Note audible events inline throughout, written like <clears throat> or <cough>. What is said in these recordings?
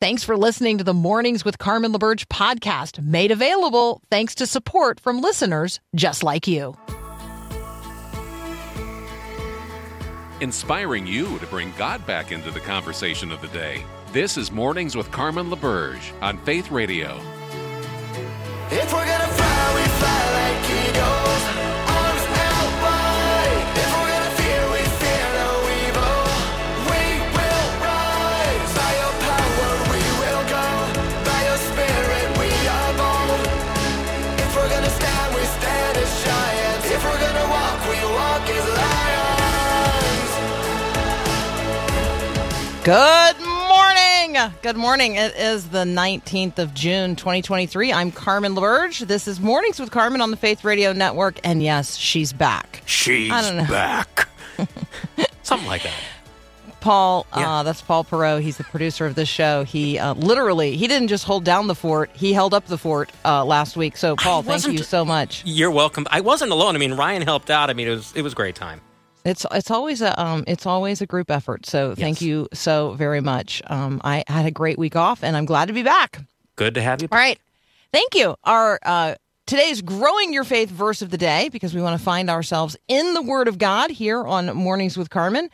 Thanks for listening to the Mornings with Carmen LaBerge podcast, made available thanks to support from listeners just like you. Inspiring you to bring God back into the conversation of the day. This is Mornings with Carmen LaBerge on Faith Radio. If we're gonna fly, we fly like eagles. Good morning. Good morning. It is the 19th of June, 2023. I'm Carmen LaBerge. This is Mornings with Carmen on the Faith Radio Network. And yes, she's back. She's I don't know. back. <laughs> Something like that. Paul, Yeah. uh, that's Paul Perot. He's the producer of this show. He uh, literally, he didn't just hold down the fort, he held up the fort uh, last week. So, Paul, thank you so much. You're welcome. I wasn't alone. I mean, Ryan helped out. I mean, it was it was a great time. It's it's always a um it's always a group effort. So thank Yes. you so very much. Um, I had a great week off, and I'm glad to be back. Good to have you. All right, thank you. Our uh, today's growing your faith verse of the day because we want to find ourselves in the Word of God here on Mornings with Carmen.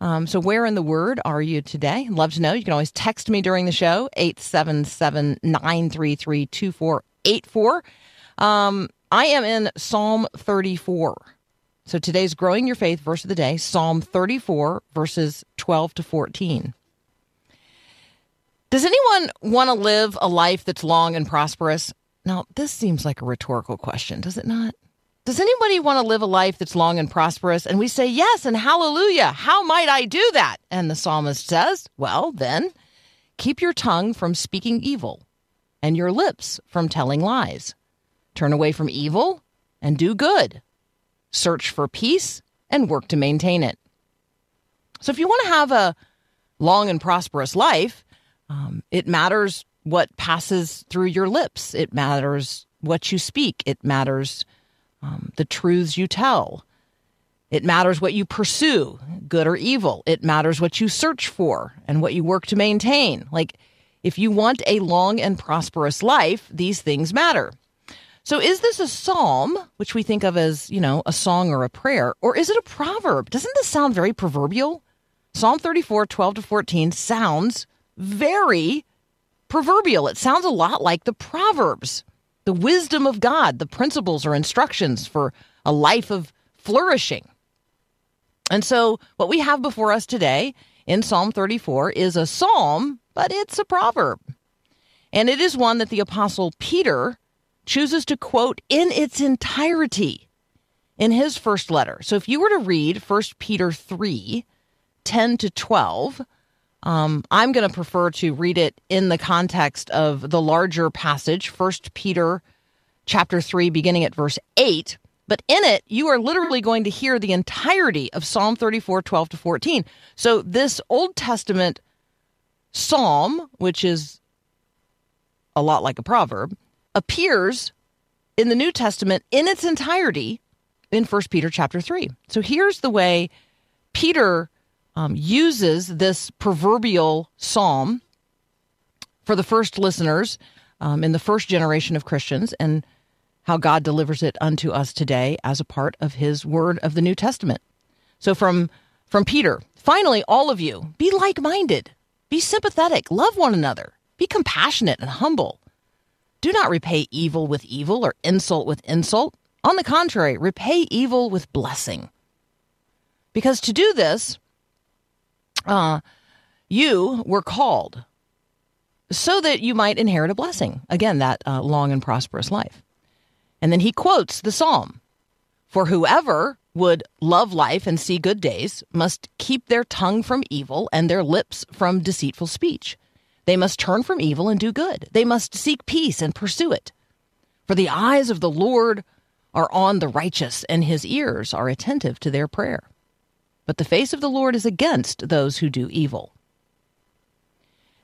Um, so where in the Word are you today? Love to know. You can always text me during the show 877-933-2484. Um, I am in Psalm 34. So today's growing your faith verse of the day, Psalm 34 verses 12 to 14. Does anyone want to live a life that's long and prosperous? Now, this seems like a rhetorical question, does it not? Does anybody want to live a life that's long and prosperous? And we say, yes, and hallelujah. How might I do that? And the psalmist says, well, then keep your tongue from speaking evil and your lips from telling lies. Turn away from evil and do good. Search for peace and work to maintain it. So, if you want to have a long and prosperous life, um, it matters what passes through your lips. It matters what you speak. It matters um, the truths you tell. It matters what you pursue, good or evil. It matters what you search for and what you work to maintain. Like, if you want a long and prosperous life, these things matter. So, is this a psalm, which we think of as, you know, a song or a prayer, or is it a proverb? Doesn't this sound very proverbial? Psalm 34, 12 to 14 sounds very proverbial. It sounds a lot like the Proverbs, the wisdom of God, the principles or instructions for a life of flourishing. And so, what we have before us today in Psalm 34 is a psalm, but it's a proverb. And it is one that the Apostle Peter chooses to quote in its entirety in his first letter. So, if you were to read 1 Peter 3 10 to 12, um, I'm going to prefer to read it in the context of the larger passage, 1 Peter chapter 3, beginning at verse 8. But in it, you are literally going to hear the entirety of Psalm 34, 12 to 14. So this Old Testament psalm, which is a lot like a proverb, appears in the New Testament in its entirety in 1 Peter chapter 3. So here's the way Peter um, uses this proverbial psalm for the first listeners um, in the first generation of Christians and how God delivers it unto us today as a part of his word of the New Testament. So from from Peter, finally all of you, be like-minded, be sympathetic, love one another, be compassionate and humble. Do not repay evil with evil or insult with insult. On the contrary, repay evil with blessing. Because to do this, uh, you were called so that you might inherit a blessing. Again, that uh, long and prosperous life. And then he quotes the psalm For whoever would love life and see good days must keep their tongue from evil and their lips from deceitful speech. They must turn from evil and do good. They must seek peace and pursue it. For the eyes of the Lord are on the righteous, and his ears are attentive to their prayer. But the face of the Lord is against those who do evil.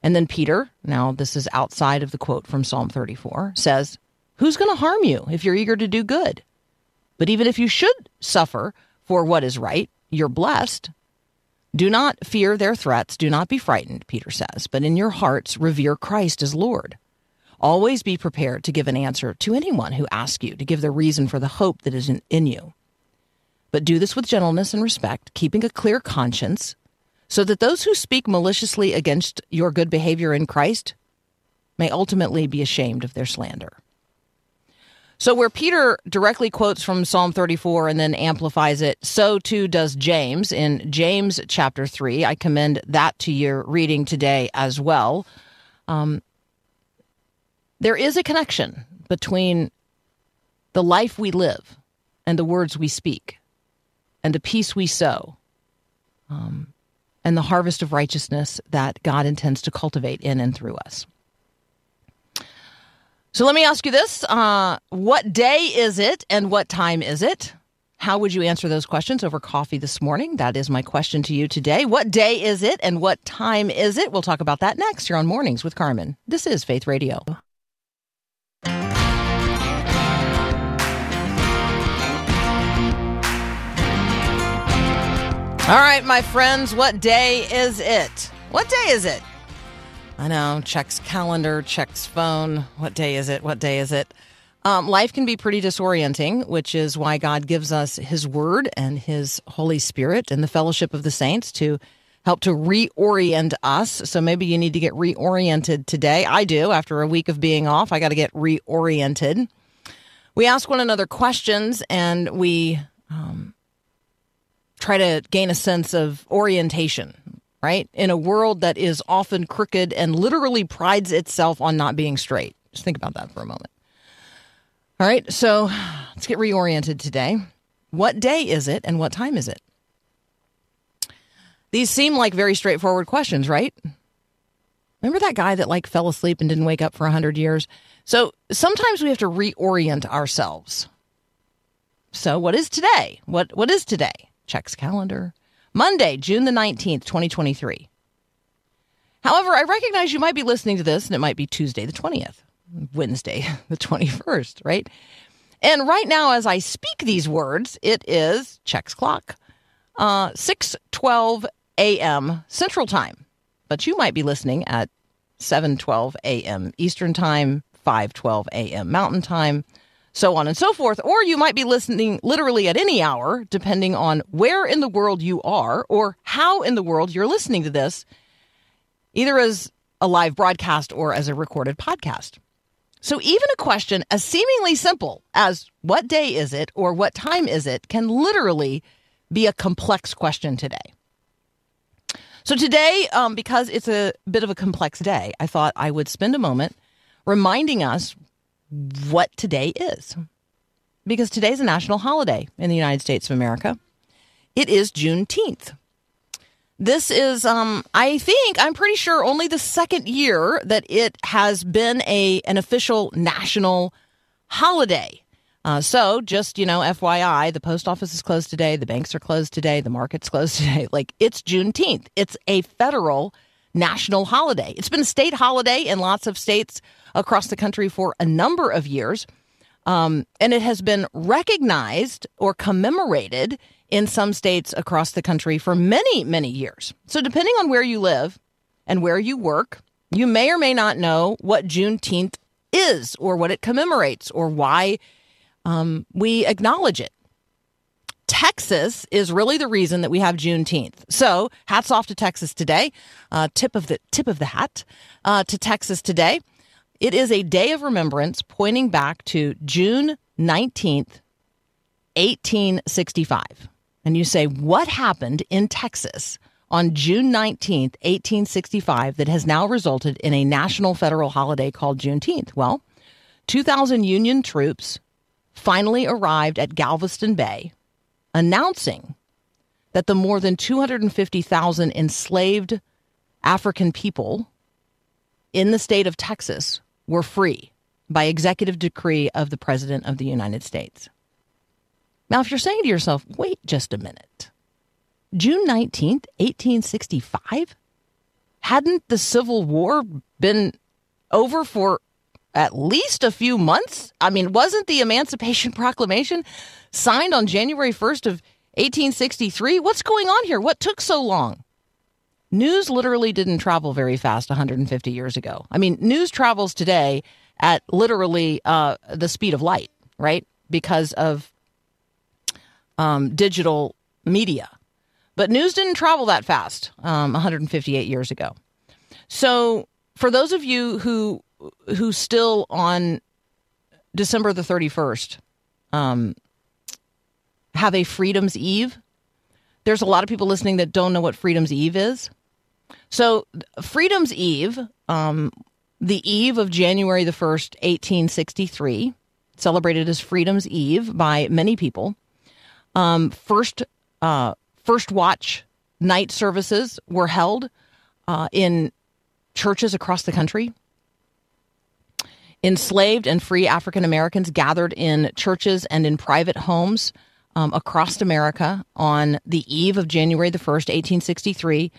And then Peter, now this is outside of the quote from Psalm 34, says, Who's going to harm you if you're eager to do good? But even if you should suffer for what is right, you're blessed. Do not fear their threats. Do not be frightened, Peter says, but in your hearts revere Christ as Lord. Always be prepared to give an answer to anyone who asks you to give the reason for the hope that is in, in you. But do this with gentleness and respect, keeping a clear conscience, so that those who speak maliciously against your good behavior in Christ may ultimately be ashamed of their slander. So, where Peter directly quotes from Psalm 34 and then amplifies it, so too does James in James chapter 3. I commend that to your reading today as well. Um, there is a connection between the life we live and the words we speak and the peace we sow um, and the harvest of righteousness that God intends to cultivate in and through us. So let me ask you this uh, What day is it and what time is it? How would you answer those questions over coffee this morning? That is my question to you today. What day is it and what time is it? We'll talk about that next here on Mornings with Carmen. This is Faith Radio. All right, my friends, what day is it? What day is it? I know, checks calendar, checks phone. What day is it? What day is it? Um, life can be pretty disorienting, which is why God gives us His Word and His Holy Spirit and the fellowship of the saints to help to reorient us. So maybe you need to get reoriented today. I do. After a week of being off, I got to get reoriented. We ask one another questions and we um, try to gain a sense of orientation, right? In a world that is often crooked and literally prides itself on not being straight. Just think about that for a moment. All right, so let's get reoriented today. What day is it and what time is it? These seem like very straightforward questions, right? Remember that guy that like fell asleep and didn't wake up for 100 years? So sometimes we have to reorient ourselves. So what is today? What what is today? Checks calendar. Monday, June the 19th, 2023. However, I recognize you might be listening to this and it might be Tuesday the 20th, Wednesday <laughs> the 21st, right? And right now as I speak these words, it is checks clock. Uh 6:12 a.m. Central Time. But you might be listening at 7:12 a.m. Eastern Time, 5:12 a.m. Mountain Time, so on and so forth. Or you might be listening literally at any hour, depending on where in the world you are or how in the world you're listening to this, either as a live broadcast or as a recorded podcast. So even a question as seemingly simple as what day is it or what time is it can literally be a complex question today. So today, um, because it's a bit of a complex day, I thought I would spend a moment reminding us what today is. Because today's a national holiday in the United States of America. It is Juneteenth. This is, um, I think, I'm pretty sure, only the second year that it has been a an official national holiday. Uh, so, just you know, FYI, the post office is closed today, the banks are closed today, the market's closed today. <laughs> Like it's Juneteenth. It's a federal national holiday. It's been a state holiday in lots of states across the country for a number of years. Um, and it has been recognized or commemorated in some states across the country for many, many years. So, depending on where you live and where you work, you may or may not know what Juneteenth is or what it commemorates or why um, we acknowledge it. Texas is really the reason that we have Juneteenth. So, hats off to Texas today. Uh, tip of the tip of the hat uh, to Texas today. It is a day of remembrance pointing back to June 19th, 1865. And you say, what happened in Texas on June 19th, 1865, that has now resulted in a national federal holiday called Juneteenth? Well, 2,000 Union troops finally arrived at Galveston Bay, announcing that the more than 250,000 enslaved African people in the state of Texas were free by executive decree of the President of the United States. Now, if you're saying to yourself, wait just a minute, June 19th, 1865? Hadn't the Civil War been over for at least a few months? I mean, wasn't the Emancipation <laughs> Proclamation signed on January 1st of 1863? What's going on here? What took so long? News literally didn't travel very fast 150 years ago. I mean, news travels today at literally uh, the speed of light, right? Because of um, digital media. But news didn't travel that fast um, 158 years ago. So, for those of you who who still on December the 31st um, have a Freedom's Eve, there's a lot of people listening that don't know what Freedom's Eve is. So, Freedom's Eve, um, the eve of January the 1st, 1863, celebrated as Freedom's Eve by many people. Um, first, uh, first watch night services were held uh, in churches across the country. Enslaved and free African Americans gathered in churches and in private homes um, across America on the eve of January the 1st, 1863,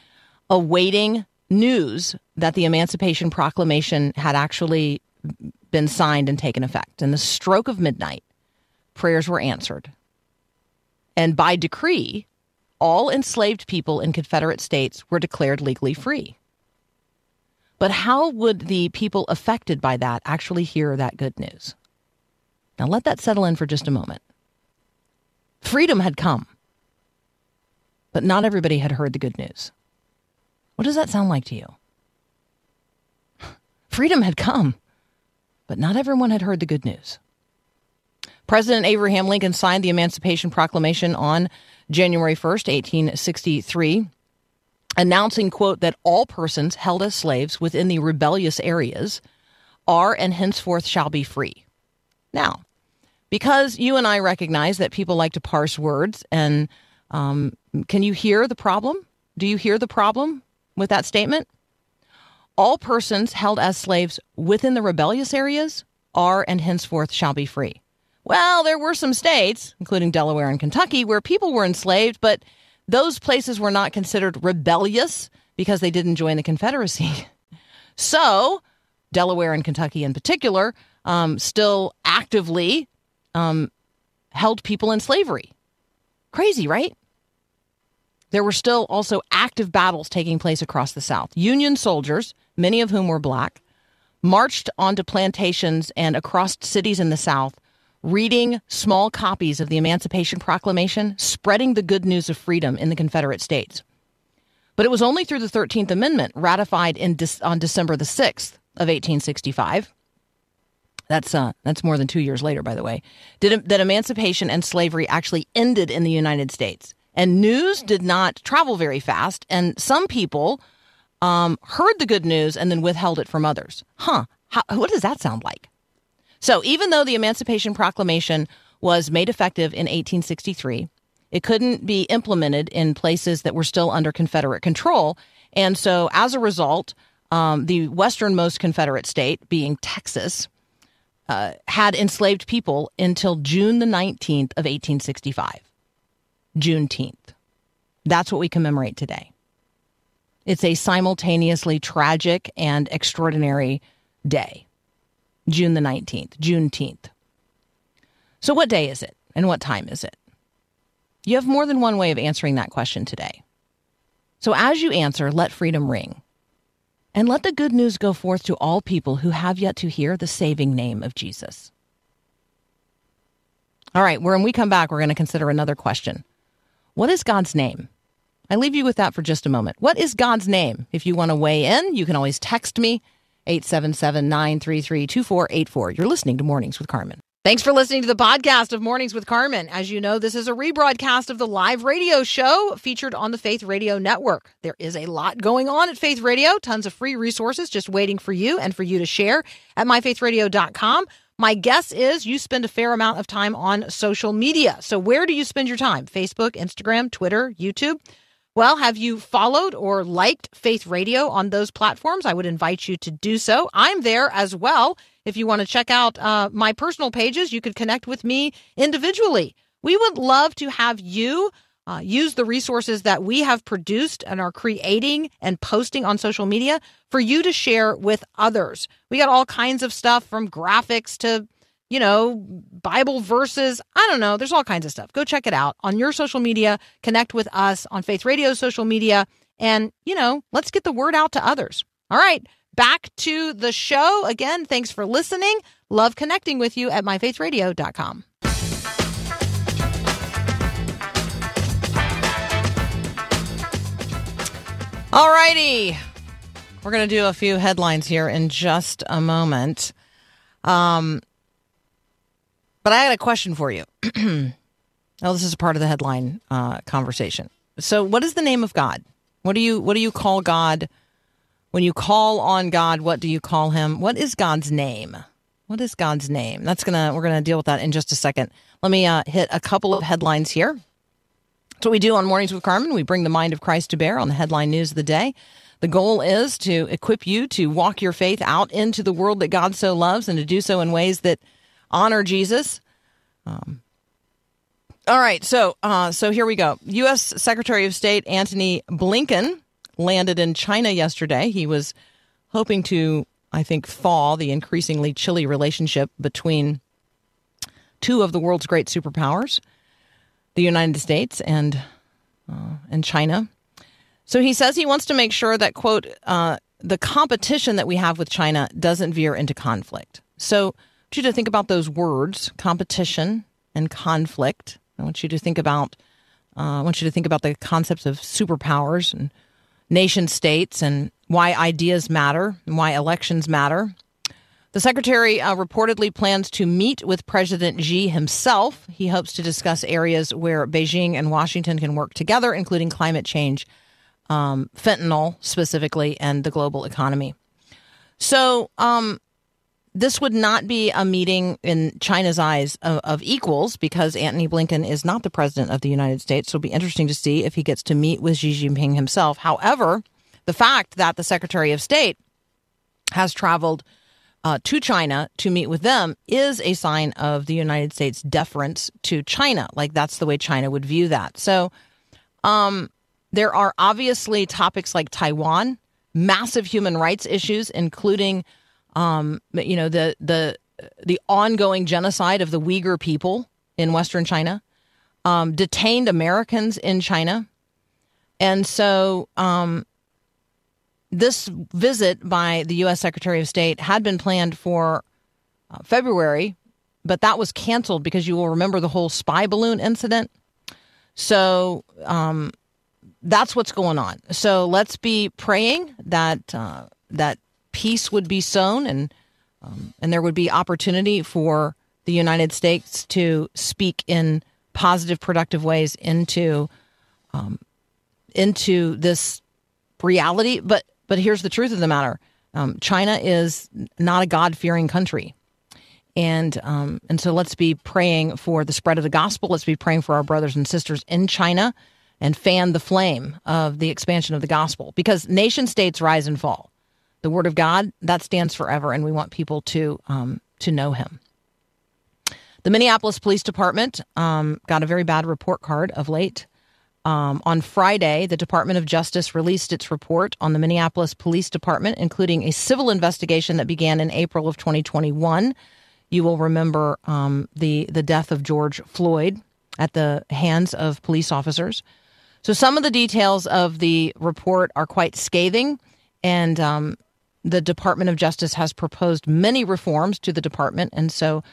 awaiting news that the Emancipation Proclamation had actually been signed and taken effect. In the stroke of midnight, prayers were answered. And by decree, all enslaved people in Confederate states were declared legally free. But how would the people affected by that actually hear that good news? Now let that settle in for just a moment. Freedom had come, but not everybody had heard the good news. What does that sound like to you? Freedom had come, but not everyone had heard the good news. President Abraham Lincoln signed the Emancipation Proclamation on January 1st, 1863 announcing, quote, that all persons held as slaves within the rebellious areas are and henceforth shall be free. Now, because you and I recognize that people like to parse words, and um, can you hear the problem? Do you hear the problem with that statement? All persons held as slaves within the rebellious areas are and henceforth shall be free. Well, there were some states, including Delaware and Kentucky, where people were enslaved, but those places were not considered rebellious because they didn't join the Confederacy. <laughs> so, Delaware and Kentucky in particular um, still actively um, held people in slavery. Crazy, right? There were still also active battles taking place across the South. Union soldiers, many of whom were black, marched onto plantations and across cities in the South reading small copies of the Emancipation Proclamation, spreading the good news of freedom in the Confederate States. But it was only through the 13th Amendment, ratified De- on December the 6th of 1865. That's uh, that's more than two years later, by the way. Did, that emancipation and slavery actually ended in the United States, and news did not travel very fast, and some people um, heard the good news and then withheld it from others. Huh? How, what does that sound like? So even though the Emancipation Proclamation was made effective in 1863, it couldn't be implemented in places that were still under Confederate control. And so as a result, um, the westernmost Confederate state, being Texas, uh, had enslaved people until June the 19th of 1865. Juneteenth. That's what we commemorate today. It's a simultaneously tragic and extraordinary day. June the 19th, Juneteenth. So, what day is it and what time is it? You have more than one way of answering that question today. So, as you answer, let freedom ring. And let the good news go forth to all people who have yet to hear the saving name of Jesus. All right, when we come back, we're going to consider another question What is God's name? I leave you with that for just a moment. What is God's name? If you want to weigh in, you can always text me 877 933 2484. You're listening to Mornings with Carmen. Thanks for listening to the podcast of Mornings with Carmen. As you know, this is a rebroadcast of the live radio show featured on the Faith Radio Network. There is a lot going on at Faith Radio, tons of free resources just waiting for you and for you to share at myfaithradio.com. My guess is you spend a fair amount of time on social media. So, where do you spend your time? Facebook, Instagram, Twitter, YouTube? Well, have you followed or liked Faith Radio on those platforms? I would invite you to do so. I'm there as well. If you want to check out uh, my personal pages, you could connect with me individually. We would love to have you uh, use the resources that we have produced and are creating and posting on social media for you to share with others. We got all kinds of stuff from graphics to you know, Bible verses. I don't know. There's all kinds of stuff. Go check it out on your social media. Connect with us on Faith Radio social media And, you know, let's get the word out to others. All right, back to the show. Again, thanks for listening. Love connecting with you at myfaithradio.com. All righty. We're going to do a few headlines here in just a moment. Um, but I had a question for you. <clears throat> oh, this is a part of the headline uh, conversation. So, what is the name of God? What do you what do you call God when you call on God? What do you call Him? What is God's name? What is God's name? That's gonna we're gonna deal with that in just a second. Let me uh, hit a couple of headlines here. That's what we do on Mornings with Carmen. We bring the mind of Christ to bear on the headline news of the day. The goal is to equip you to walk your faith out into the world that God so loves and to do so in ways that honor Jesus. Um, all right, so uh, so here we go. U.S. Secretary of State Antony Blinken landed in China yesterday. He was hoping to, I think, thaw the increasingly chilly relationship between two of the world's great superpowers, the United States and uh, and China. So he says he wants to make sure that quote uh, the competition that we have with China doesn't veer into conflict. So I want you to think about those words, competition and conflict. I want you to think about uh, I want you to think about the concepts of superpowers and nation states and why ideas matter and why elections matter. The secretary uh, reportedly plans to meet with President Xi himself. He hopes to discuss areas where Beijing and Washington can work together, including climate change, um, fentanyl specifically, and the global economy. So, um, this would not be a meeting in China's eyes of, of, equals because Antony Blinken is not the president of the United States. So it'll be interesting to see if he gets to meet with Xi Jinping himself. However, the fact that the Secretary of State has traveled uh, to China to meet with them is a sign of the United States' deference to China. Like that's the way China would view that. So, um, there are obviously topics like Taiwan, massive human rights issues, including um, you know, the the the ongoing genocide of the Uyghur people in Western China, um, detained Americans in China, and so um, this visit by the U.S. Secretary of State had been planned for uh, February, but that was canceled because you will remember the whole spy balloon incident. So um, that's what's going on. So let's be praying that uh, that peace would be sown and um, and there would be opportunity for the United States to speak in positive, productive ways into um, into this reality. But but here's the truth of the matter: um, China is not a God fearing country, and um, and so let's be praying for the spread of the gospel. Let's be praying for our brothers and sisters in China, and fan the flame of the expansion of the gospel because nation states rise and fall the Word of God that stands forever, and we want people to um, to know Him. The Minneapolis Police Department um, got a very bad report card of late. Um, on Friday, the Department of Justice released its report on the Minneapolis Police Department, including a civil investigation that began in April of 2021. You will remember um, the the death of George Floyd at the hands of police officers. So some of the details of the report are quite scathing, and um, the Department of Justice has proposed many reforms to the department. And so,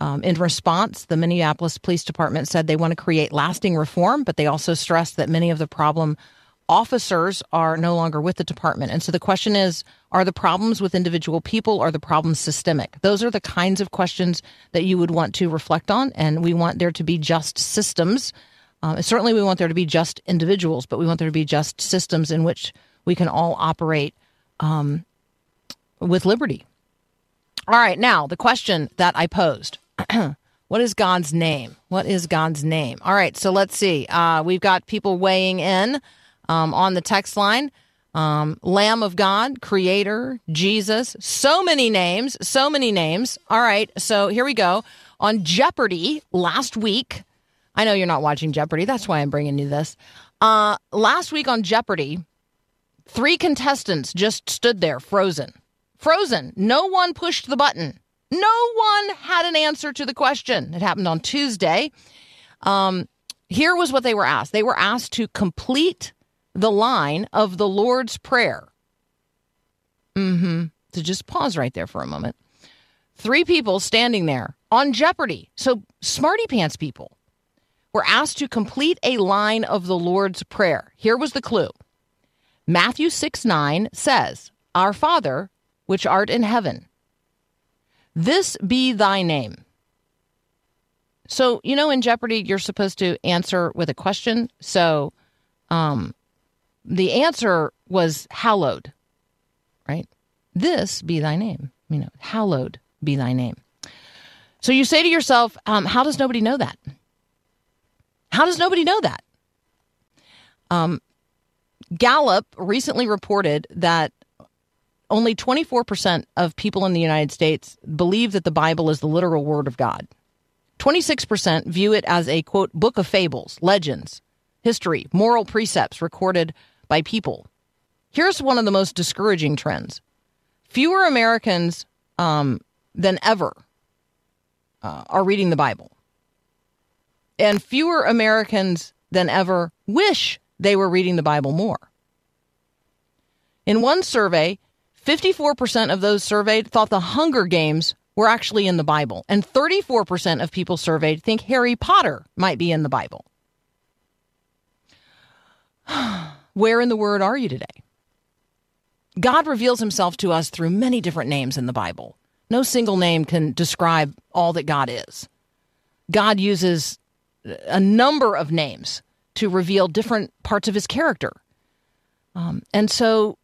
um, in response, the Minneapolis Police Department said they want to create lasting reform, but they also stressed that many of the problem officers are no longer with the department. And so the question is are the problems with individual people or the problems systemic? Those are the kinds of questions that you would want to reflect on. And we want there to be just systems. Uh, certainly, we want there to be just individuals, but we want there to be just systems in which we can all operate um, with liberty. All right, now the question that I posed. <clears throat> what is God's name? What is God's name? All right, so let's see. Uh, we've got people weighing in um, on the text line. Um, Lamb of God, Creator, Jesus, so many names, so many names. All right, so here we go. On Jeopardy last week, I know you're not watching Jeopardy. That's why I'm bringing you this. Uh, last week on Jeopardy, three contestants just stood there frozen frozen. No one pushed the button. No one had an answer to the question. It happened on Tuesday. Um, here was what they were asked they were asked to complete the line of the Lord's Prayer. Mm hmm. So just pause right there for a moment. Three people standing there on Jeopardy. So, smarty pants people were asked to complete a line of the Lord's Prayer. Here was the clue Matthew 6 9 says, Our Father, which art in heaven, this be thy name. So, you know, in Jeopardy, you're supposed to answer with a question. So, um, the answer was hallowed, right? This be thy name. You know, hallowed be thy name. So you say to yourself, um, how does nobody know that? How does nobody know that? Um, Gallup recently reported that only 24% of people in the United States believe that the Bible is the literal word of God. 26% view it as a quote book of fables, legends, history, moral precepts recorded by people. Here's one of the most discouraging trends fewer Americans um, than ever uh, are reading the Bible. And fewer Americans than ever wish they were reading the Bible more. In one survey, 54% of those surveyed thought the Hunger Games were actually in the Bible, and 34% of people surveyed think Harry Potter might be in the Bible. <sighs> Where in the Word are you today? God reveals himself to us through many different names in the Bible. No single name can describe all that God is. God uses a number of names to reveal different parts of his character. Um, and so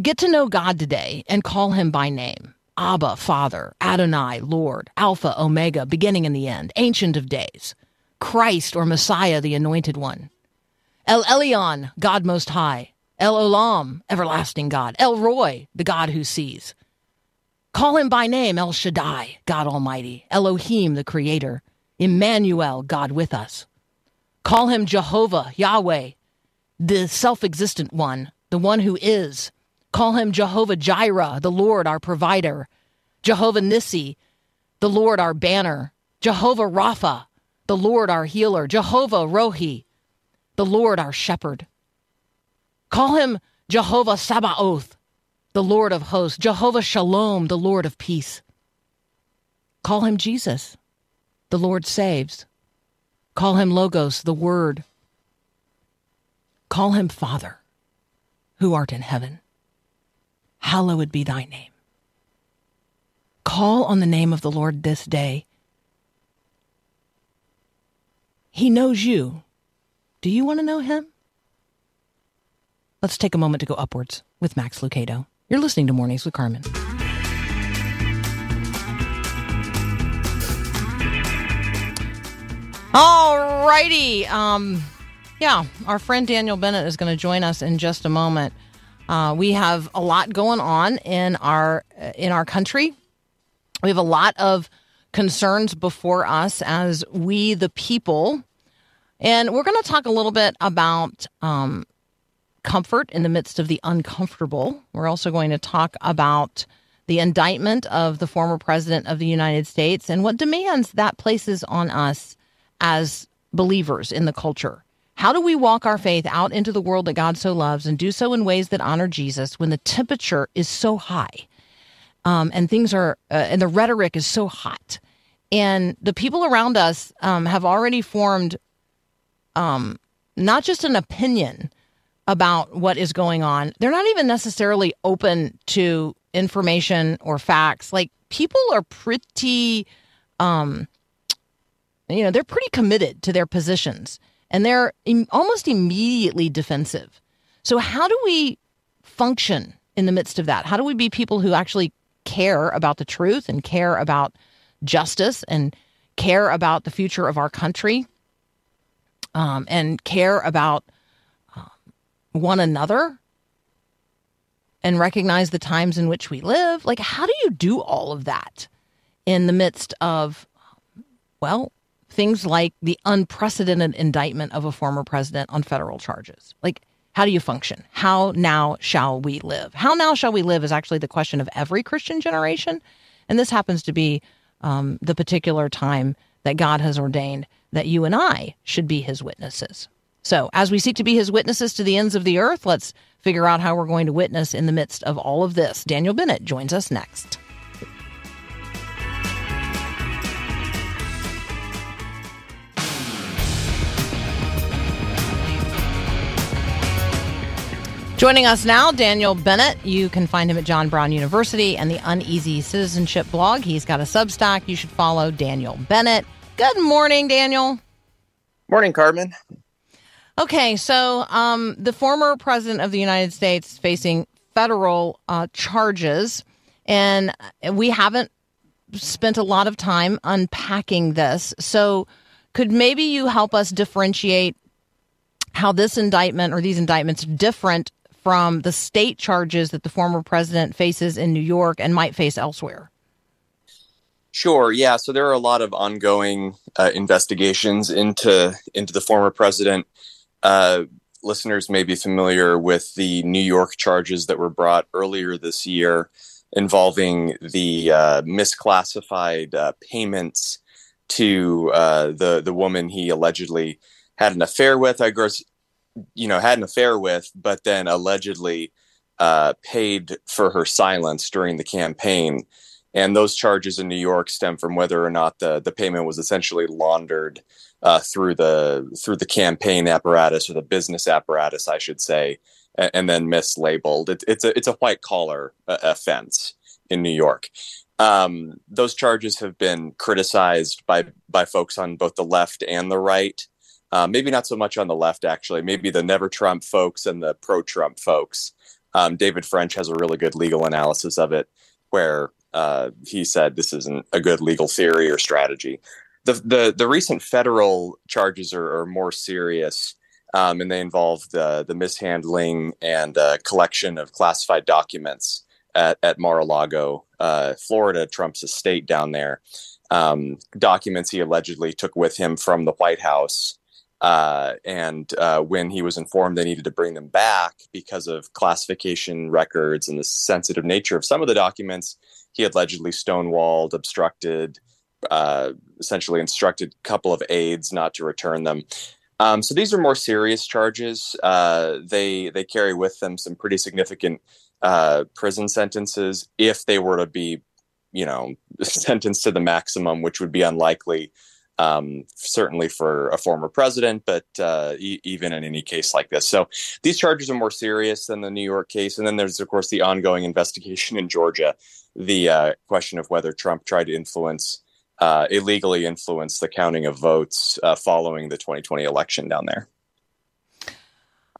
get to know God today and call him by name Abba, Father, Adonai, Lord, Alpha, Omega, beginning and the end, Ancient of Days, Christ or Messiah, the Anointed One, El Elyon, God Most High, El Olam, Everlasting God, El Roi, the God who sees. Call him by name El Shaddai, God Almighty, Elohim, the Creator, Emmanuel, God with us. Call him Jehovah, Yahweh, the self existent one, the one who is. Call him Jehovah Jireh, the Lord our provider. Jehovah Nissi, the Lord our banner. Jehovah Rapha, the Lord our healer. Jehovah Rohi, the Lord our shepherd. Call him Jehovah Sabaoth, the Lord of hosts. Jehovah Shalom, the Lord of peace. Call him Jesus, the Lord saves. Call him Logos, the Word. Call him Father, who art in heaven. Hallowed be thy name. Call on the name of the Lord this day. He knows you. Do you want to know him? Let's take a moment to go UpWords with Max Lucado. You're listening to Mornings with Carmen. All righty. Um, yeah, our friend Daniel Bennett is going to join us in just a moment. Uh, we have a lot going on in our in our country. We have a lot of concerns before us as we, the people, and we're going to talk a little bit about um, comfort in the midst of the uncomfortable. We're also going to talk about the indictment of the former president of the United States and what demands that places on us as believers in the culture. How do we walk our faith out into the world that God so loves and do so in ways that honor Jesus when the temperature is so high um, and things are, uh, and the rhetoric is so hot? And the people around us um, have already formed um, not just an opinion about what is going on, they're not even necessarily open to information or facts. Like people are pretty, um, you know, they're pretty committed to their positions and they're Im- almost immediately defensive. So, how do we function in the midst of that? How do we be people who actually care about the truth and care about justice and care about the future of our country um, and care about um, one another and recognize the times in which we live? Like, how do you do all of that in the midst of, well, things like the unprecedented indictment of a former president on federal charges? Like, how do you function? How now shall we live? How now shall we live is actually the question of every Christian generation. And this happens to be um, the particular time that God has ordained that you and I should be his witnesses. So, as we seek to be his witnesses to the ends of the earth, let's figure out how we're going to witness in the midst of all of this. Daniel Bennett joins us next. Joining us now, Daniel Bennett. You can find him at John Brown University and the Uneasy Citizenship blog. He's got a Substack. You should follow Daniel Bennett. Good morning, Daniel. Morning, Carmen. Okay, so um, the former president of the United States facing federal uh, charges, and we haven't spent a lot of time unpacking this. So, could maybe you help us differentiate how this indictment or these indictments are different from the state charges that the former president faces in New York and might face elsewhere? Sure. Yeah. So there are a lot of ongoing uh, investigations into into the former president. Uh, listeners may be familiar with the New York charges that were brought earlier this year involving the uh, misclassified uh, payments to uh, the the woman he allegedly had an affair with. I guess you know had an affair with, but then allegedly uh, paid for her silence during the campaign and those charges in New York stem from whether or not the the payment was essentially laundered uh, through the through the campaign apparatus or the business apparatus, I should say, and, and then mislabeled. It, it's a it's a white collar uh, offense in New York. Um, those charges have been criticized by by folks on both the left and the right. Uh, maybe not so much on the left, actually. Maybe the never Trump folks and the pro Trump folks. Um, David French has a really good legal analysis of it, where uh, he said this isn't a good legal theory or strategy. The the, the recent federal charges are, are more serious, um, and they involve the the mishandling and uh, collection of classified documents at, at Mar-a-Lago, uh, Florida, Trump's estate down there. Um, documents he allegedly took with him from the White House. Uh, and uh, when he was informed they needed to bring them back because of classification records and the sensitive nature of some of the documents, he allegedly stonewalled, obstructed, uh, essentially instructed a couple of aides not to return them. Um, so these are more serious charges. Uh, they they carry with them some pretty significant uh, prison sentences if they were to be, you know, <laughs> sentenced to the maximum, which would be unlikely. Um, certainly for a former president, but uh, e- even in any case like this. So these charges are more serious than the New York case. And then there's, of course, the ongoing investigation in Georgia the uh, question of whether Trump tried to influence, uh, illegally influence the counting of votes uh, following the 2020 election down there.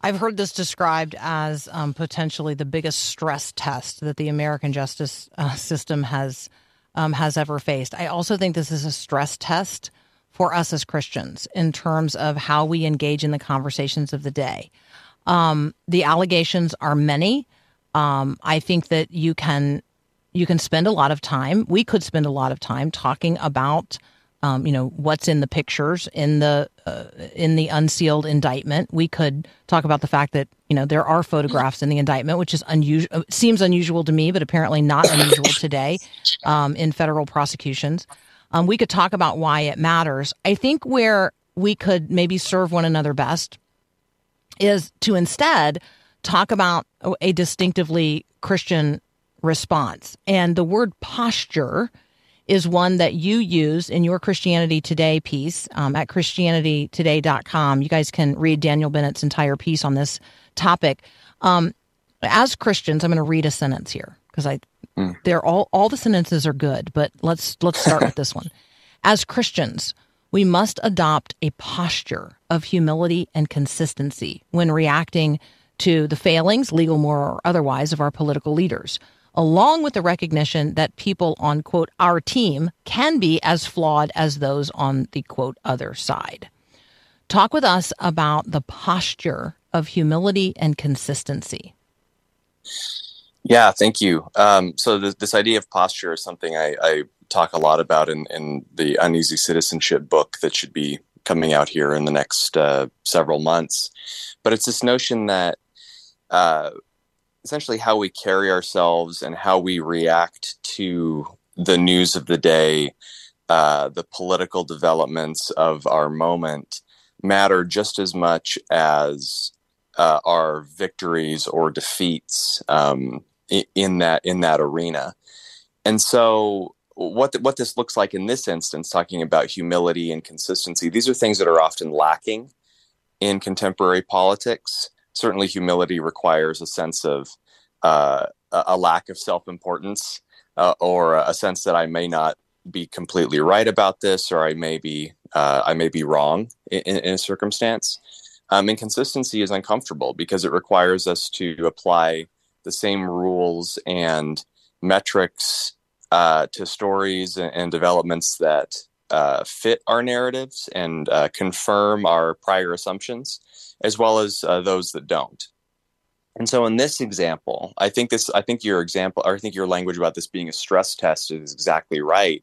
I've heard this described as um, potentially the biggest stress test that the American justice uh, system has um, has ever faced. I also think this is a stress test for us as Christians in terms of how we engage in the conversations of the day. Um, the allegations are many. Um, I think that you can you can spend a lot of time. We could spend a lot of time talking about, um, you know, what's in the pictures in the uh, in the unsealed indictment. We could talk about the fact that you know there are photographs in the indictment, which is unusual. Uh, seems unusual to me, but apparently not unusual today um, in federal prosecutions. Um, we could talk about why it matters. I think where we could maybe serve one another best is to instead talk about a distinctively Christian response. And the word posture is one that you use in your Christianity Today piece um, at ChristianityToday.com. You guys can read Daniel Bennett's entire piece on this topic. Um, as Christians, I'm going to read a sentence here because I mm. they're all all the sentences are good, but let's let's start with this one. <laughs> As Christians, we must adopt a posture of humility and consistency when reacting to the failings, legal, moral, or otherwise, of our political leaders along with the recognition that people on, quote, our team can be as flawed as those on the, quote, other side. Talk with us about the posture of humility and consistency. Yeah, thank you. Um, so, th- this idea of posture is something I, I talk a lot about in, in, the Uneasy Citizenship book that should be coming out here in the next uh, several months. But it's this notion that uh, essentially how we carry ourselves and how we react to the news of the day, uh, the political developments of our moment matter just as much as uh, our victories or defeats um, in that in that arena. And so, what th- what this looks like in this instance, talking about humility and consistency, these are things that are often lacking in contemporary politics. Certainly, humility requires a sense of uh, a lack of self importance uh, or a sense that I may not be completely right about this, or I may be uh, I may be wrong in, in a circumstance. Um, inconsistency is uncomfortable because it requires us to apply the same rules and metrics uh, to stories and, developments that uh, fit our narratives and uh, confirm our prior assumptions, as well as uh, those that don't. And so, in this example, I think this, I think your example, or I think your language about this being a stress test is exactly right.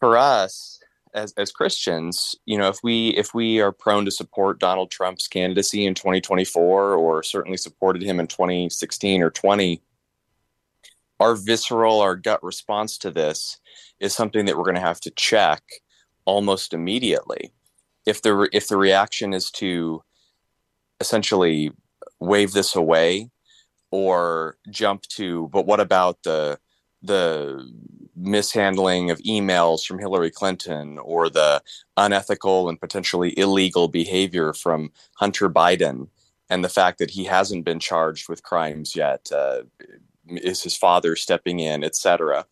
For us, as as Christians, you know, if we if we are prone to support Donald Trump's candidacy in 2024, or certainly supported him in 2016 or 20, our visceral, our gut response to this is something that we're going to have to check almost immediately. If the if the reaction is to essentially wave this away or jump to, but what about the the mishandling of emails from Hillary Clinton or the unethical and potentially illegal behavior from Hunter Biden and the fact that he hasn't been charged with crimes yet uh, is his father stepping in etc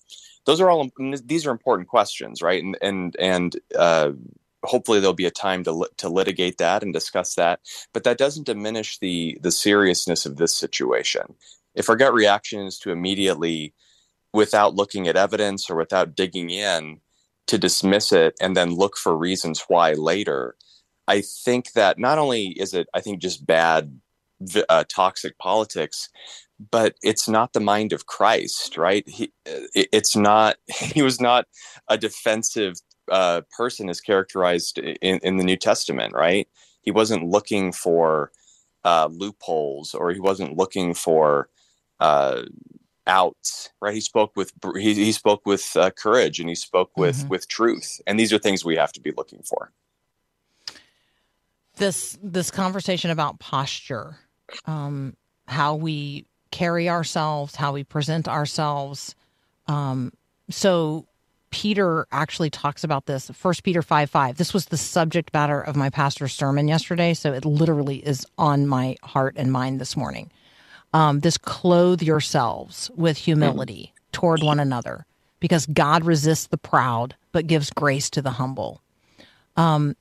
those are all these are important questions right? And and and uh, hopefully there'll be a time to to litigate that and discuss that. But that doesn't diminish the the seriousness of this situation. If our gut reaction is to immediately without looking at evidence or without digging in to dismiss it and then look for reasons why later i think that not only is it i think just bad uh, toxic politics but it's not the mind of christ right? He, it's not <laughs> he was not a defensive uh, person as characterized in, in the new testament right? He wasn't looking for uh, loopholes or he wasn't looking for uh, outs right he spoke with he, he spoke with uh, courage and he spoke with Mhm. with truth and these are things we have to be looking for this this conversation about posture, um, how we carry ourselves, how we present ourselves. Um, so Peter actually talks about this. First Peter five five. This was the subject matter of my pastor's sermon yesterday, so it literally is on my heart and mind this morning. Um, this clothe yourselves with humility toward one another, because God resists the proud, but gives grace to the humble Um,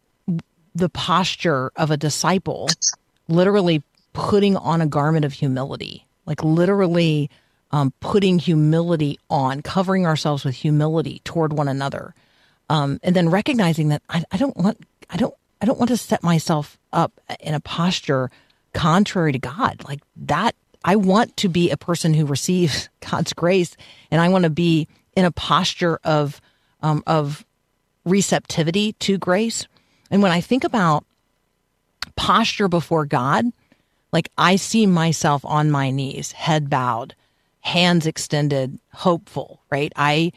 the posture of a disciple, literally putting on a garment of humility, like literally um, putting humility on, covering ourselves with humility toward one another, um, and then recognizing that I, I don't want, I don't, I don't want to set myself up in a posture contrary to God, like that. I want to be a person who receives <laughs> God's grace, and I want to be in a posture of um, of receptivity to grace. And when I think about posture before God, like I see myself on my knees, head bowed, hands extended, hopeful, right? I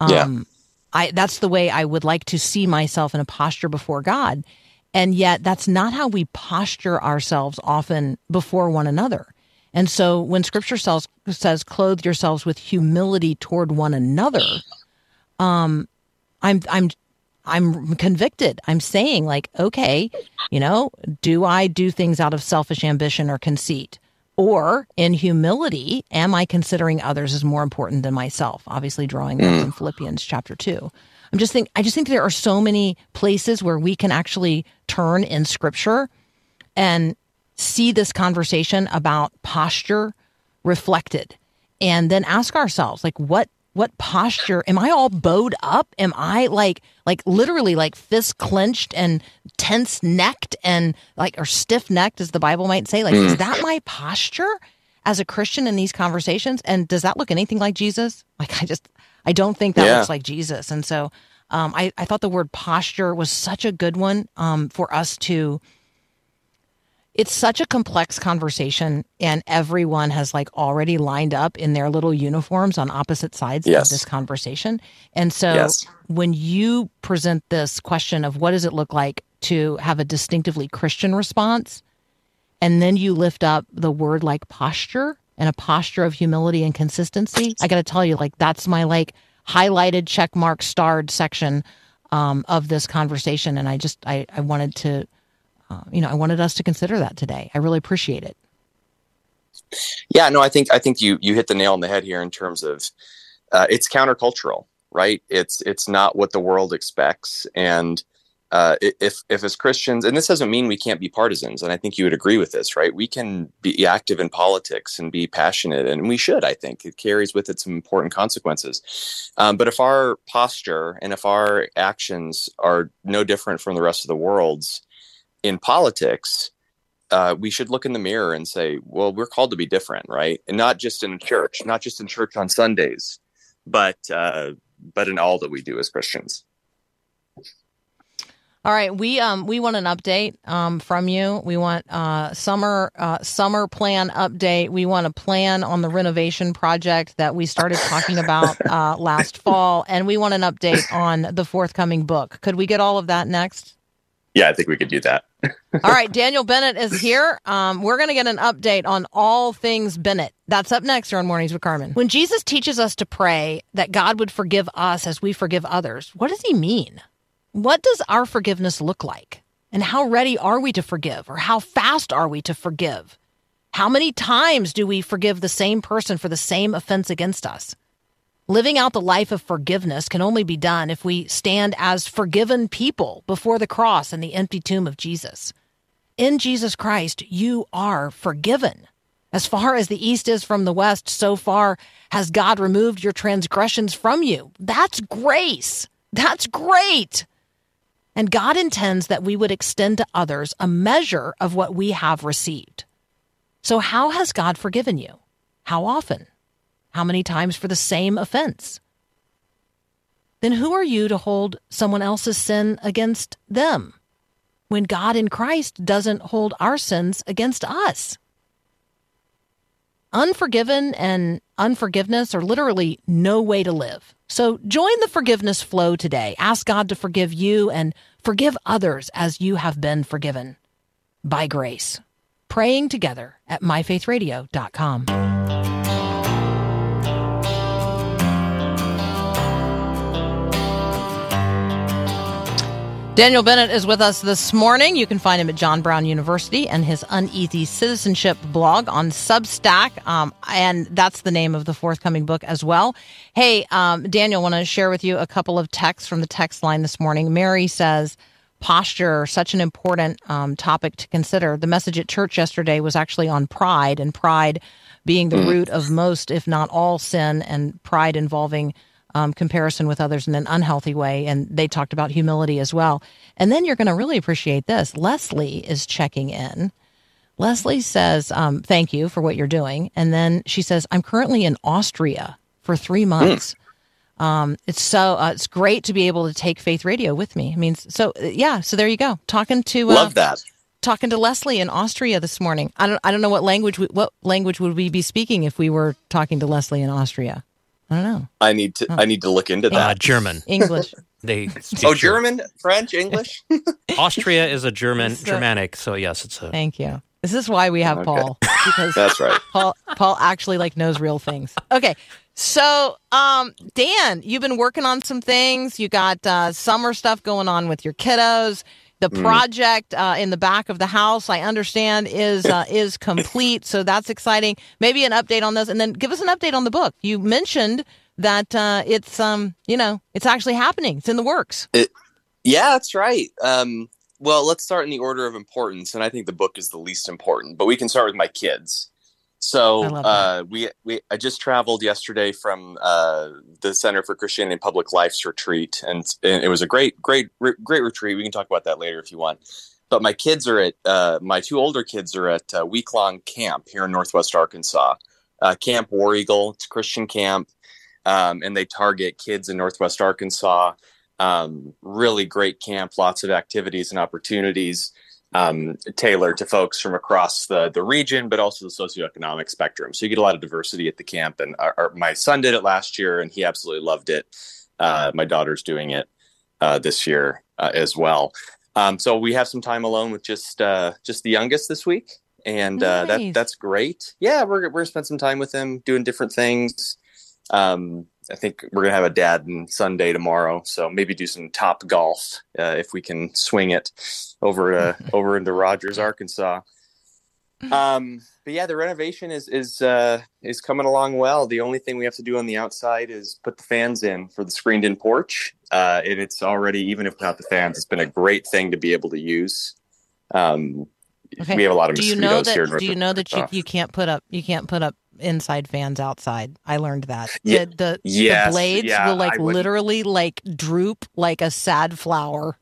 um Yeah. I that's the way I would like to see myself in a posture before God. And yet that's not how we posture ourselves often before one another. And so when scripture says, says clothe yourselves with humility toward one another, um I'm I'm I'm convicted. I'm saying like, okay, you know, do I do things out of selfish ambition or conceit? Or in humility, am I considering others as more important than myself? Obviously drawing that from Philippians chapter two. I'm just think I just think there are so many places where we can actually turn in scripture and see this conversation about posture reflected and then ask ourselves like what what posture am i all bowed up? Am i like like literally like fist clenched and tense necked and like or stiff necked as the bible might say? Like is that my posture as a christian in these conversations? And does that look anything like jesus? Like i just i don't think that Yeah. looks like jesus. And so um, I, I thought the word posture was such a good one um, for us to it's such a complex conversation and everyone has like already lined up in their little uniforms on opposite sides Yes. of this conversation and so Yes. when you present this question of what does it look like to have a distinctively Christian response, and then you lift up the word like posture and a posture of humility and consistency, I got to tell you, like that's my like highlighted, check mark, starred section um, of this conversation, and I just I I wanted to, uh, you know, I wanted us to consider that today. I really appreciate it. Yeah, no, I think I think you you hit the nail on the head here in terms of uh, it's countercultural, right? It's it's not what the world expects, and uh, if if as Christians, and this doesn't mean we can't be partisans, and I think you would agree with this, right? We can be active in politics and be passionate, and we should. I think it carries with it some important consequences. Um, but if our posture and if our actions are no different from the rest of the world's in politics, uh, we should look in the mirror and say, well, we're called to be different, right? And not just in church, not just in church on Sundays, but uh, but in all that we do as Christians. All right, we um we want an update um from you. We want uh summer uh summer plan update. We want a plan on the renovation project that we started talking about uh last fall and we want an update on the forthcoming book. Could we get all of that next? Yeah, I think we could do that. all right, Daniel Bennett is here. Um, we're going to get an update on all things Bennett. That's up next here on Mornings with Carmen. When Jesus teaches us to pray that God would forgive us as we forgive others, what does he mean? What does our forgiveness look like? And how ready are we to forgive? Or how fast are we to forgive? How many times do we forgive the same person for the same offense against us? Living out the life of forgiveness can only be done if we stand as forgiven people before the cross and the empty tomb of Jesus. In Jesus Christ, you are forgiven. As far as the east is from the west, so far has God removed your transgressions from you. That's grace. That's great. And God intends that we would extend to others a measure of what we have received. So, how has God forgiven you? How often? How many times for the same offense? Then who are you to hold someone else's sin against them when God in Christ doesn't hold our sins against us? Unforgiven and unforgiveness are literally no way to live. So join the forgiveness flow today. Ask God to forgive you and forgive others as you have been forgiven by grace. Praying together at myfaithradio.com. Daniel Bennett is with us this morning. You can find him at John Brown University and his Uneasy Citizenship blog on Substack. Um, and that's the name of the forthcoming book as well. Hey, um, Daniel, want to share with you a couple of texts from the text line this morning. Mary says, posture, such an important um, topic to consider. The message at church yesterday was actually on pride, and pride being the mm. root of most, if not all, sin, and pride involving um, comparison with others in an unhealthy way. And they talked about humility as well. And then you're going to really appreciate this. Leslie is checking in. Leslie says, um, Thank you for what you're doing. And then she says, I'm currently in Austria for three months. Mm. Um, it's so uh, it's great to be able to take Faith Radio with me. I mean, so yeah, so there you go. Talking to uh, love that. Talking to Leslie in Austria this morning. I don't I don't know what language we, what language would we be speaking if we were talking to Leslie in Austria. I don't know. I need to. Oh. I need to look into that. Uh, German, <laughs> English. They oh German, French, English. <laughs> Austria is a German, so, Germanic. So yes, it's a. Thank you. This is why we have okay. Paul because <laughs> that's right. Paul Paul actually like knows real things. Okay, so um, Dan, you've been working on some things. You got uh, summer stuff going on with your kiddos. The mm. project uh, in the back of the house, I understand, is uh, <laughs> is complete. So that's exciting. Maybe an update on this, and then give us an update on the book. You mentioned that uh, it's um, you know, it's actually happening. It's in the works. It, yeah, that's right. Um, well, let's start in the order of importance, and I think the book is the least important. But we can start with my kids. So uh, we we I just traveled yesterday from uh, the Center for Christianity and Public Life's retreat, and, and, it was a great great great retreat. We can talk about that later if you want. But my kids are at uh, my two older kids are at a week long camp here in Northwest Arkansas, uh, Camp War Eagle. It's a Christian camp, um, and they target kids in Northwest Arkansas. Um, really great camp, lots of activities and opportunities um, tailored to folks from across the the region, but also the socioeconomic spectrum. So you get a lot of diversity at the camp. And our, our, my son did it last year, and he absolutely loved it. Uh, my daughter's doing it uh, this year uh, as well. Um, so we have some time alone with just uh, just the youngest this week, and uh, that that's great. Yeah, we're we're gonna spend some time with him doing different things. Um, I think we're gonna have a dad and son day tomorrow, so maybe do some top golf uh, if we can swing it over uh, <laughs> over into Rogers, Arkansas. Um, but yeah, the renovation is is uh, is coming along well. The only thing we have to do on the outside is put the fans in for the screened in porch, uh, and it's already even if without the fans, it's been a great thing to be able to use. Um, Okay. We have a lot of Do you mosquitoes know here. in that? North Do you know that you, you can't put up you can't put up inside fans outside? I learned that. Ye- the the, yes, the blades yeah, will like literally like droop like a sad flower.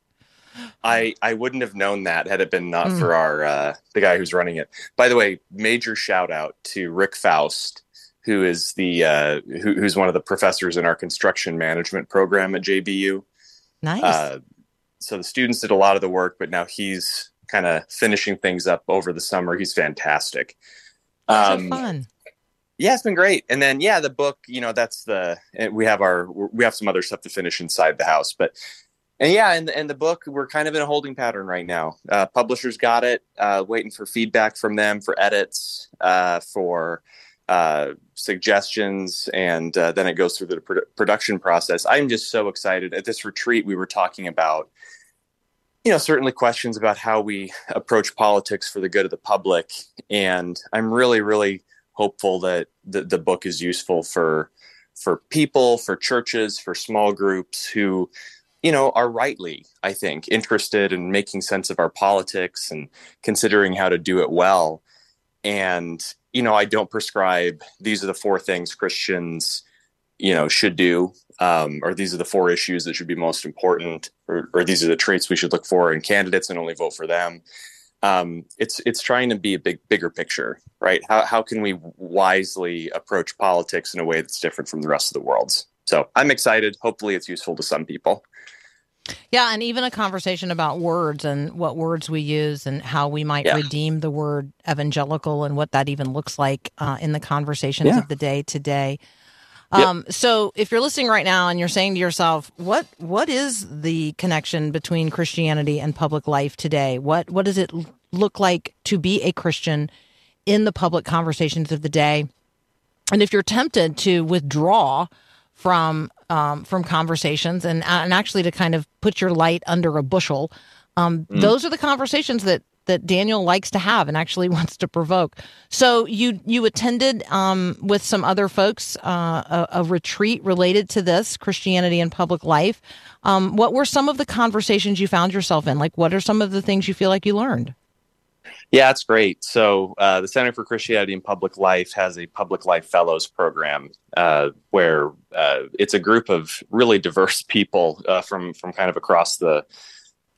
I I wouldn't have known that had it been not Mm. for our uh, the guy who's running it. By the way, major shout out to Rick Faust, who is the uh, who, who's one of the professors in our construction management program at JBU. Nice. Uh, so the students did a lot of the work, but now he's kind of finishing things up over the summer. He's fantastic. so Um, fun. Yeah, it's been great. And then yeah, the book, you know, that's the we have our we have some other stuff to finish inside the house, but and yeah, and and the book we're kind of in a holding pattern right now. Uh, publishers got it, uh, waiting for feedback from them for edits, uh, for uh, suggestions, and uh, then it goes through the produ- production process. I'm just so excited. At this retreat, we were talking about you know certainly questions about how we approach politics for the good of the public and i'm really really hopeful that the, the book is useful for for people for churches for small groups who you know are rightly i think interested in making sense of our politics and considering how to do it well. And you know i don't prescribe these are the four things christians you know should do um, or these are the four issues that should be most important or, or these are the traits we should look for in candidates and only vote for them um, it's it's trying to be a big bigger picture right how, how can we wisely approach politics in a way that's different from the rest of the world's so i'm excited hopefully it's useful to some people Yeah, and even a conversation about words and what words we use and how we might Yeah. redeem the word evangelical and what that even looks like uh, in the conversations Yeah. of the day today. Yep. Um, so, if you're listening right now and you're saying to yourself, "What what is the connection between Christianity and public life today? What what does it look like to be a Christian in the public conversations of the day?" And if you're tempted to withdraw from um, from conversations and and actually to kind of put your light under a bushel, um, those are the conversations that that Daniel likes to have and actually <laughs> wants to provoke. So you you attended um, with some other folks uh, a, a retreat related to this Christianity and public life. Um, what were some of the conversations you found yourself in? Like, what are some of the things you feel like you learned? Yeah, it's great. So, uh, the Center for Christianity and Public Life has a Public Life Fellows program uh, where uh, it's a group of really diverse <laughs> people uh, from from kind of across the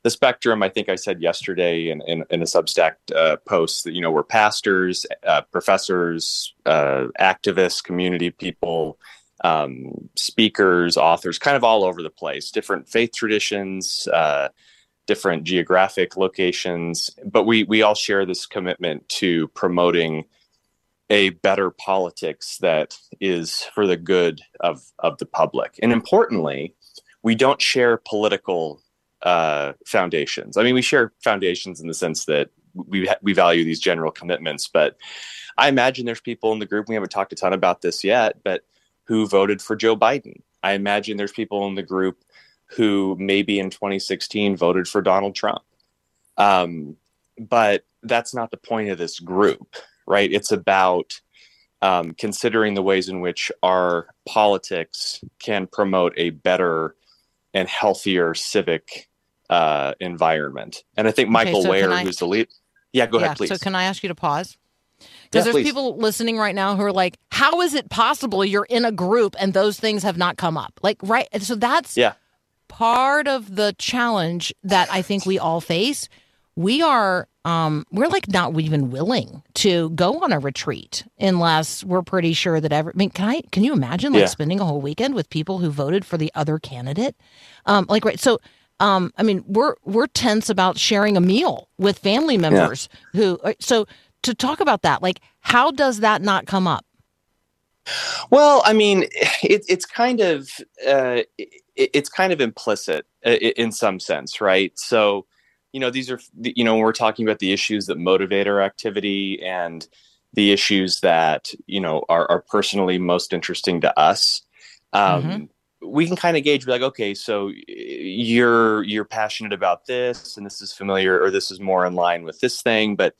the spectrum. I think I said yesterday in, in, in a Substack uh, post that you know we're pastors, uh, professors, uh, activists, community people, um, speakers, authors, kind of all over the place, different faith traditions. Uh, different geographic locations, but we we all share this commitment to promoting a better politics that is for the good of of the public. And importantly, we don't share political uh, foundations. I mean, we share foundations in the sense that we we value these general commitments, but I imagine there's people in the group we haven't talked a ton about this yet, but who voted for Joe Biden. I imagine there's people in the group who maybe in 2016 voted for Donald Trump. Um, but that's not the point of this group, right? It's about um, considering the ways in which our politics can promote a better and healthier civic uh, environment. And I think Michael so Wear, I- who's the lead. Yeah, go yeah. ahead, please. So can I ask you to pause? Yeah, Because there's please. people listening right now who are like, "How is it possible you're in a group and those things have not come up?" Like, right? and So that's Yeah. part of the challenge that I think we all face. We are, um, we're like not even willing to go on a retreat unless we're pretty sure that every. I mean, can I? Can you imagine like Yeah. spending a whole weekend with people who voted for the other candidate? Um, like, right? So. Um, I mean, we're we're tense about sharing a meal with family members who. uh, So to talk about that, like, how does that not come up? Well, I mean, it, it's kind of uh, it, it's kind of implicit uh, in some sense, right? So, you know these are you know when we're talking about the issues that motivate our activity and the issues that you know are, are personally most interesting to us um, Mhm. We can kind of gauge be like okay so you're you're passionate about this and this is familiar or this is more in line with this thing but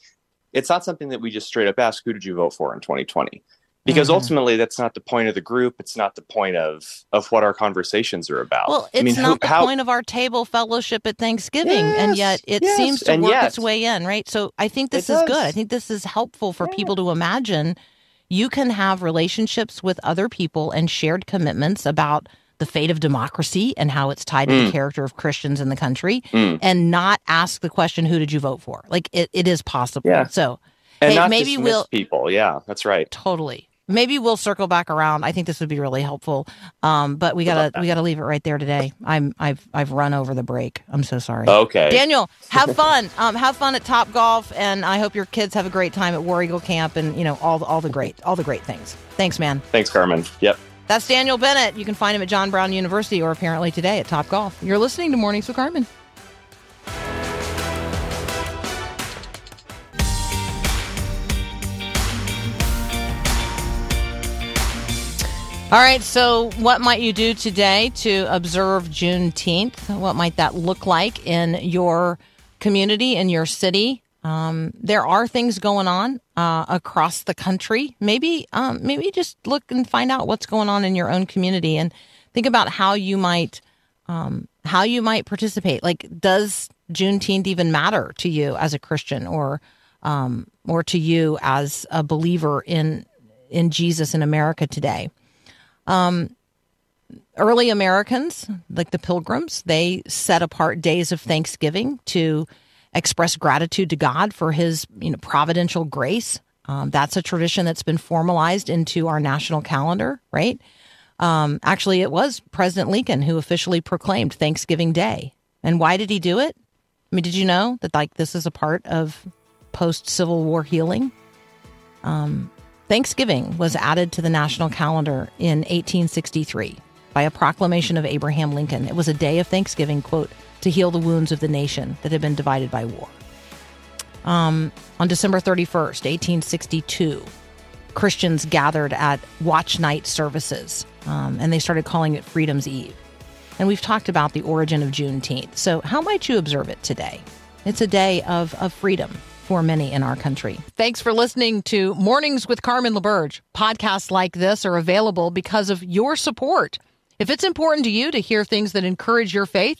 it's not something that we just straight up ask who did you vote for in 2020 because Mhm. ultimately that's not the point of the group it's not the point of of what our conversations are about Well, it's I mean, who- not the how- point of our table fellowship at Thanksgiving, and yet it yes, seems to work yet- its way in, right? So I think this is does. good. I think this is helpful for Yeah. people to imagine you can have relationships with other people and shared commitments about the fate of democracy and how it's tied to the Mm. character of Christians in the country Mm. and not ask the question, who did you vote for? Like it, it is possible. Yeah. So and Hey, not maybe we'll- people yeah that's right totally. Maybe we'll circle back around. I think this would be really helpful. Um, but we gotta we gotta leave it right there today. I'm I've I've run over the break. I'm so sorry. okay Daniel, have <laughs> fun. Um, have fun at Top Golf, and I hope your kids have a great time at War Eagle Camp, and you know all the, all the great all the great things. Thanks, man. thanks carmen yep That's Daniel Bennett. You can find him at John Brown University, or apparently today at Top Golf. You're listening to Mornings with Carmen. All right, so what might you do today to observe Juneteenth? What might that look like in your community, in your city? Um, there are things going on uh, across the country. Maybe, um, maybe just look and find out what's going on in your own community, and think about how you might, um, how you might participate. Like, does Juneteenth even matter to you as a Christian, or, um, or to you as a believer in in Jesus in America today? early Americans, like the Pilgrims, they set apart days of Thanksgiving to express gratitude to God for His you know providential grace. Um, that's a tradition that's been formalized into our national calendar, right? Um, actually, it was President Lincoln who officially proclaimed Thanksgiving Day. And why did he do it? I mean, did you know that like this is a part of post Civil War healing? Thanksgiving was added to the national calendar in 1863 by a proclamation of Abraham Lincoln. It was a day of Thanksgiving, quote, to heal the wounds of the nation that had been divided by war. Um, on December 31st, 1862, Christians gathered at watch night services um, and they started calling it Freedom's Eve. And we've talked about the origin of Juneteenth. So, how might you observe it today? It's a day of, of freedom for many in our country. Thanks for listening to Mornings with Carmen LaBerge. Podcasts like this are available because of your support. If it's important to you to hear things that encourage your faith,